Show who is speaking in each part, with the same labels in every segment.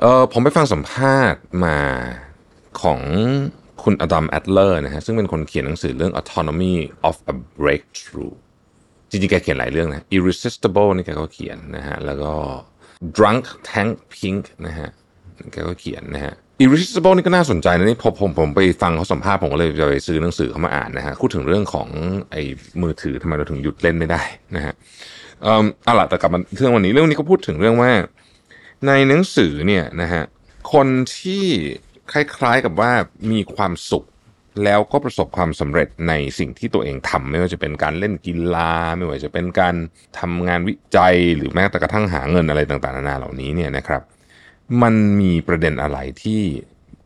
Speaker 1: เออผมไปฟังสัมภาษณ์มาของคุณอดัมแอดเลอร์นะฮะซึ่งเป็นคนเขียนหนังสือเรื่อง autonomy of a breakthrough จริงๆ แกเขียนหลายเรื่องนะ irresistible นี่แกก็เขียนนะฮะ แล้วก็ drunk tank pink นะฮะ แกก็เขียนนะฮะ irresistible นี่ก็น่าสนใจนะนี่พอผมผมไปฟังเขาสัมภาษณ์ผมก็เลยจะไปซื้อหนังสือเขามาอ่านนะฮะ พูดถึงเรื่องของไอ้มือถือทำไมเราถึงหยุดเล่นไม่ได้นะฮะเอ่ออาล่ะแต่กลับมาเรื่องวันนี้เรื่องนี้ก็พูดถึงเรื่องว่า ในหนังสือเนี่ยนะฮะคนที่คล้ายๆกับว่ามีความสุขแล้วก็ประสบความสำเร็จในสิ่งที่ตัวเองทำไม่ว่าจะเป็นการเล่นกีฬา ไม่ว่าจะเป็นการทำงานวิจัยหรือแม้แต่กระทั่งหาเงินอะไรต่างๆนานาเหล่านี้เนี่ยนะครับ มันมีประเด็นอะไรที่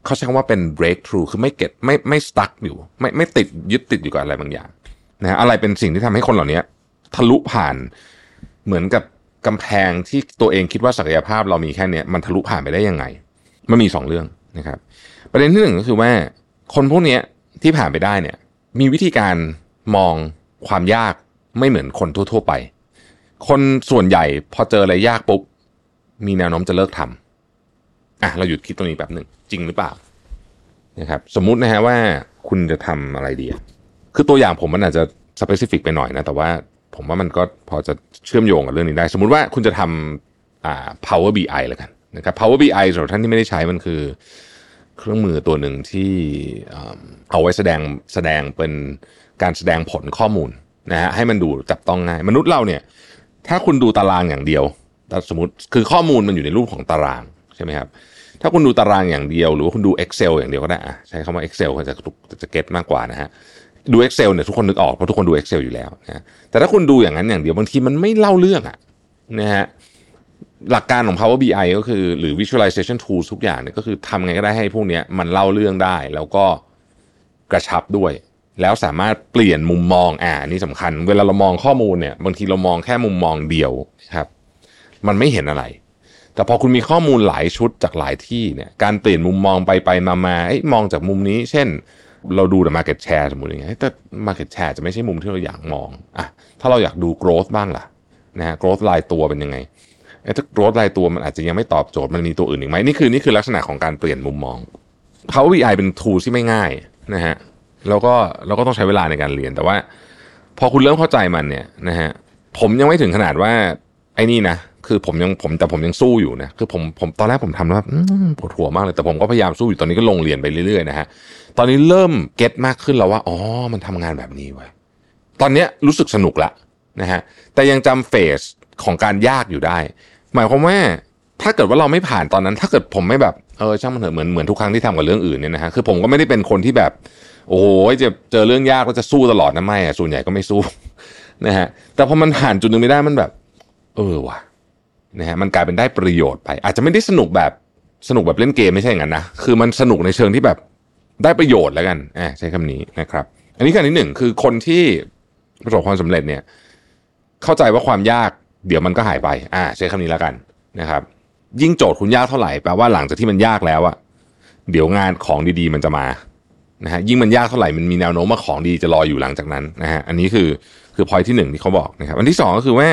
Speaker 1: เขาใช้คำว่าเป็น breakthrough คือไม่เก็ตไม่ไม่ stuck อยู่ ไม่ไม่ติดยึดติดอยู่กับอะไรบางอย่างนะอะไรเป็นสิ่งที่ทำให้คนเหล่านี้ทะลุผ่านเหมือนกับ กำแพงที่ตัวเองคิดว่าศักยภาพเรามีแค่เนี้ยมันทะลุผ่านไปได้ยังไง มันมีสองเรื่องนะครับ ประเด็นที่หนึ่งก็คือว่า คนพวกเนี้ยที่ผ่านไปได้เนี่ย มีวิธีการมองความยากไม่เหมือนคนทั่ว ๆ ไป คนส่วนใหญ่พอเจออะไรยากปุ๊บมีแนวโน้มจะเลิกทำอะเราหยุดคิดตรงนี้แบบหนึ่งจริงหรือเปล่านะครับ สมมุตินะฮะว่าคุณจะทำอะไรดีคือตัวอย่างผมมันอาจจะสเปซิฟิกไปหน่อยนะ แต่ว่า ผมว่ามันก็พอจะเชื่อมโยงกับเรื่องนี้ได้ สมมุติว่าคุณจะทำอ่า Power BI แล้วกันนะครับ Power BI สำหรับท่านที่ไม่ได้ใช้มันคือ เครื่องมือตัวหนึ่งที่เอาไว้แสดงแสดงเป็นการแสดงผลข้อมูลนะฮะให้มันดูจับต้องง่าย มนุษย์เราเนี่ย ถ้าคุณดูตารางอย่างเดียวสมมติคือข้อมูลมันอยู่ในรูปของตารางใช่ไหมครับถ้าคุณดูตารางอย่างเดียว หรือว่าคุณดู Excel อย่างเดียวก็ได้อะใช้คำว่า Excel ก็จะจะเก็ตมากกว่านะฮะ ดู Excel เนี่ยทุกคนนึกออกเพราะทุกคนดู Excel อยู่แล้วนะแต่ถ้าคุณดูอย่างนั้นอย่างเดียวบางทีมันไม่เล่าเรื่องอะนะฮะหลักการของ Power BI ก็คือหรือ Visualization Tools ทุกอย่างเนี่ยก็คือทำไงก็ได้ให้พวกนี้มันเล่าเรื่องได้ แล้วก็กระชับด้วย แล้วสามารถเปลี่ยนมุมมองอ่านี่สำคัญ เวลาเรามองข้อมูลเนี่ยบางทีเรามองแค่มุมมองเดียวครับ มันไม่เห็นอะไร แต่พอคุณมีข้อมูลหลายชุดจากหลายที่เนี่ยการเปลี่ยนมุมมองไปไปมามาเอ้ยมองจากมุมนี้ เช่น เราดูแต่ market share สมมติอย่างเงี้ยแต่ market share จะไม่ใช่มุมที่เราอยากมองอะถ้าเราอยากดู growth บ้างล่ะนะฮะ growth รายตัวเป็นยังไงไอ้ถ้า growth รายตัวมันอาจจะยังไม่ตอบโจทย์มันมีตัวอื่นอีกไหมนี่คือนี่คือลักษณะของการเปลี่ยนมุมมอง Power BI เป็น tool ที่ไม่ง่ายนะฮะแล้วก็เราก็ต้องใช้เวลาในการเรียนแต่ว่า พอคุณเริ่มเข้าใจมันเนี่ยนะฮะผมยังไม่ถึงขนาดว่าไอ้นี่นะ คือผมยังผมแต่ผมยังสู้อยู่นะคือผมผมตอนแรกผมทำแล้วปวดหัวมากเลยแต่ผมก็พยายามสู้อยู่ตอนนี้ก็ลงเรียนไปเรื่อยๆนะฮะตอนนี้เริ่มเก็ตมากขึ้นแล้วว่าอ๋อมันทำงานแบบนี้ไว้ตอนนี้รู้สึกสนุกละนะฮะแต่ยังจำเฟสของการยากอยู่ได้ หมายความว่าถ้าเกิดว่าเราไม่ผ่านตอนนั้น ถ้าเกิดผมไม่แบบเออช่างมันเถอะเหมือนเหมือนทุกครั้งที่ทำกับเรื่องอื่นเนี่ยนะฮะคือผมก็ไม่ได้เป็นคนที่แบบ โอ้โหจะเจอเรื่องยากก็จะสู้ตลอดนะไม่อะส่วนใหญ่ก็ไม่สู้นะฮะแต่พอมันผ่านจุดหนึ่งไม่ได้มันแบบ เออว่ะ นะฮะมันกลายเป็นได้ประโยชน์ไป อาจจะไม่ได้สนุกแบบสนุกแบบเล่นเกมไม่ใช่อย่างนั้นนะคือมันสนุกในเชิงที่แบบได้ประโยชน์แล้วกันอ่าใช้คำนี้นะครับ อันนี้การที่หนึ่งคือคนที่ประสบความสำเร็จเนี่ย เข้าใจว่าความยากเดี๋ยวมันก็หายไป อ่า ใช้คำนี้แล้วกันนะครับ ยิ่งโจทย์คุณยากเท่าไหร่แปลว่าหลังจากที่มันยากแล้วอะเดี๋ยวงานของดีๆ มันจะมานะฮะยิ่งมันยากเท่าไหร่มันมีแนวโน้มว่าของดีจะรออยู่หลังจากนั้นนะฮะอันนี้คือคือพอยที่หนึ่งที่เขาบอกนะครับอันที่สองก็คือว่า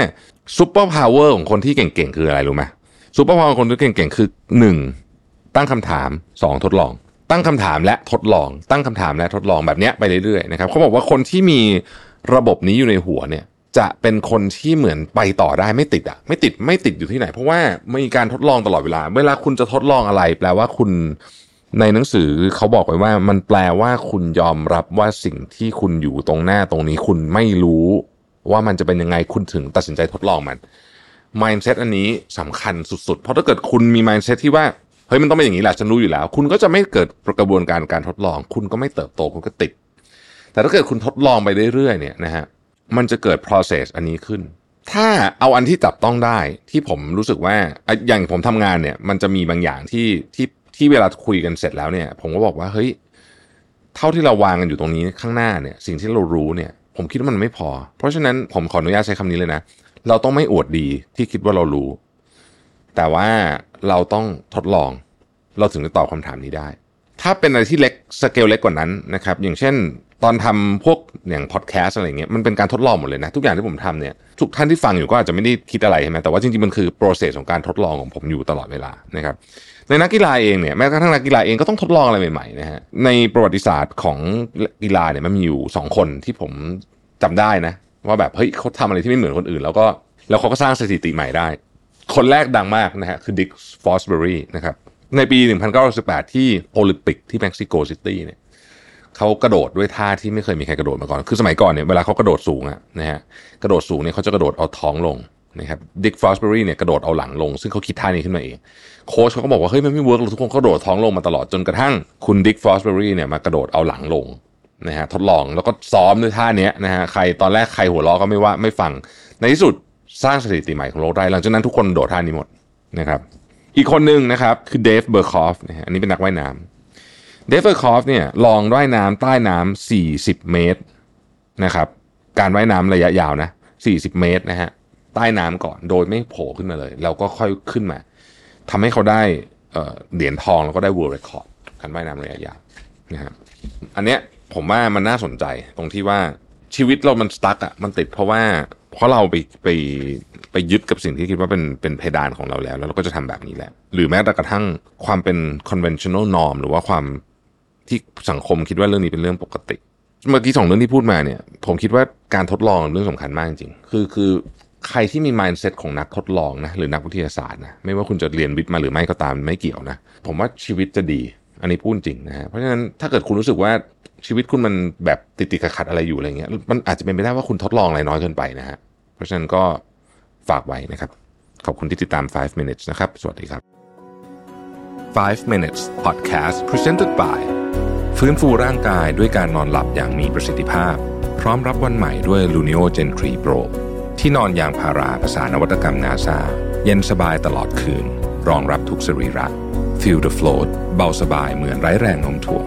Speaker 1: superpower ของคนที่เก่งๆ คืออะไรรู้ไหม superpower คนที่เก่งๆ คือหนึ่งตั้งคำถามสองทดลอง ตั้งคำถามและทดลอง ตั้งคำถามและทดลองแบบนี้ไปเรื่อยๆนะครับเขาบอกว่าคนที่มีระบบนี้อยู่ในหัวเนี่ยจะเป็นคนที่เหมือนไปต่อได้ไม่ติดอะไม่ติดไม่ติดอยู่ที่ไหน เพราะว่ามีการทดลองตลอดเวลา เวลาคุณจะทดลองอะไร แปลว่าคุณในหนังสือเขาบอกไว้ว่า มันแปลว่าคุณยอมรับว่าสิ่งที่คุณอยู่ตรงหน้าตรงนี้คุณไม่รู้ ว่ามันจะเป็นยังไงคุณถึงตัดสินใจทดลองมัน mindset อันนี้สำคัญสุดๆ เพราะถ้าเกิดคุณมี mindset ที่ว่าเฮ้ยมันต้องเป็นอย่างนี้แหละฉันรู้อยู่แล้ว คุณก็จะไม่เกิดกระบวนการการทดลอง คุณก็ไม่เติบโตคุณก็ติด แต่ถ้าเกิดคุณทดลองไปเรื่อยๆเนี่ยนะฮะมันจะเกิด process อันนี้ขึ้น ถ้าเอาอันที่จับต้องได้ที่ผมรู้สึกว่าอย่างผมทำงานเนี่ย มันจะมีบางอย่างที่ที่ที่เวลาคุยกันเสร็จแล้วเนี่ย ผมก็บอกว่าเฮ้ยเท่าที่เราวางกันอยู่ตรงนี้ข้างหน้าเนี่ย สิ่งที่เรารู้เนี่ย ผมคิดว่ามันไม่พอ เพราะฉะนั้นผมขออนุญาตใช้คำนี้เลยนะ เราต้องไม่อวดดีที่คิดว่าเรารู้ แต่ว่าเราต้องทดลอง เราถึงจะตอบคำถามนี้ได้ ถ้าเป็นอะไรที่เล็กสเกลเล็กกว่านั้นนะครับ อย่างเช่น ตอนทำพวกอย่างพอดแคสต์อะไรเงี้ยมันเป็นการทดลองหมดเลยนะทุกอย่างที่ผมทำเนี่ยทุกท่านที่ฟังอยู่ก็อาจจะไม่ได้คิดอะไรใช่ไหมแต่ว่าจริงๆมันคือ process ของการทดลองของผมอยู่ตลอดเวลานะครับ ในนักกีฬาเองเนี่ยแม้กระทั่งนักกีฬาเองก็ต้องทดลองอะไรใหม่ๆนะฮะในประวัติศาสตร์ของกีฬาเนี่ยมันมีอยู่ 2 คนที่ผมจำได้นะ ว่าแบบเฮ้ยเขาทำอะไรที่ไม่เหมือนคนอื่น แล้วก็แล้วเขาก็สร้างสถิติใหม่ได้ คนแรกดังมากนะฮะคือดิกฟอสเบอรีนะครับในปี 1918ที่โอลิมปิกที่เม็กซิโกซิตี้เนี่ยเขากระโดดด้วยท่าที่ไม่เคยมีใครกระโดดมาก่อน คือสมัยก่อนเนี่ยเวลาเขากระโดดสูงอะนะฮะกระโดดสูงเนี่ยเขาจะกระโดดเอาท้องลง นะครับดิกฟอสเบอรี่เนี่ยกระโดดเอาหลังลง ซึ่งเขาคิดท่านี้ขึ้นมาเอง โค้ชเขาก็บอกว่าเฮ้ยมันไม่ work ทุกคนกระโดดท้องลงมาตลอดจนกระทั่งคุณดิกฟอสเบอรี่เนี่ยมากระโดดเอาหลังลงนะฮะทดลองแล้วก็ซ้อมด้วยท่านี้นะฮะใครตอนแรกใครหัวเราะก็ไม่ว่าไม่ฟัง ในที่สุดสร้างสถิติใหม่ของโลกได้หลังจากนั้นทุกคนโดดท่านี้หมดนะครับอีกคนหนึ่งนะครับคือเดฟเบอร์คอฟนะฮะอันนี้เป็นนักว่ายน้ำเดฟเบอร์คอฟเนี่ยลองว่ายน้ำใต้น้ำ40 เมตรนะครับการว่ายน้ำระยะยาวนะ40 เมตรนะฮะ ใต้น้ำก่อน โดยไม่โผล่ขึ้นมาเลยแล้วก็ค่อยขึ้นมาทำให้เขาได้เหรียญทองแล้วก็ได้ world record การว่ายน้ำระยะยาวนะฮะอันเนี้ยผมว่ามันน่าสนใจตรงที่ว่าชีวิตเรามัน stuck อะมันติดเพราะว่าเพราะเราไปไปไปยึดกับสิ่งที่คิดว่าเป็นเป็นเพดานของเราแล้ว แล้วเราก็จะทำแบบนี้แหละ หรือแม้แต่กระทั่งความเป็น conventional norm หรือว่าความที่สังคมคิดว่าเรื่องนี้เป็นเรื่องปกติ เมื่อกี้สองเรื่องที่พูดมาเนี่ย ผมคิดว่าการทดลองเรื่องสำคัญมากจริง คือคือ ใครที่มี mindset ของนักทดลองนะหรือนักวิทยาศาสตร์นะไม่ว่าคุณจะเรียนวิทย์มาหรือไม่ก็ตามไม่เกี่ยวนะ ผมว่าชีวิตจะดี อันนี้พูดจริงนะฮะเพราะฉะนั้นถ้าเกิดคุณรู้สึกว่าชีวิตคุณมันแบบติดติดขัดอะไรอยู่อะไรเงี้ยมันอาจจะเป็นไปได้ว่าคุณทดลองอะไรน้อยเกินไปนะฮะเพราะฉะนั้นก็ฝากไว้นะครับ ขอบคุณที่ติดตาม 5 minutes นะครับ สวัสดีครับ 5 minutes podcast presented by ฟื้นฟูร่างกายด้วยการนอนหลับอย่างมีประสิทธิภาพ พร้อมรับวันใหม่ด้วย Luno Gen 3 Pro ที่นอนยางพาราภาษานวัตกรรมนาซาเย็นสบายตลอดคืน รองรับทุกสรีระ Feel the float เบาสบายเหมือนไร้แรงโน้มถ่วง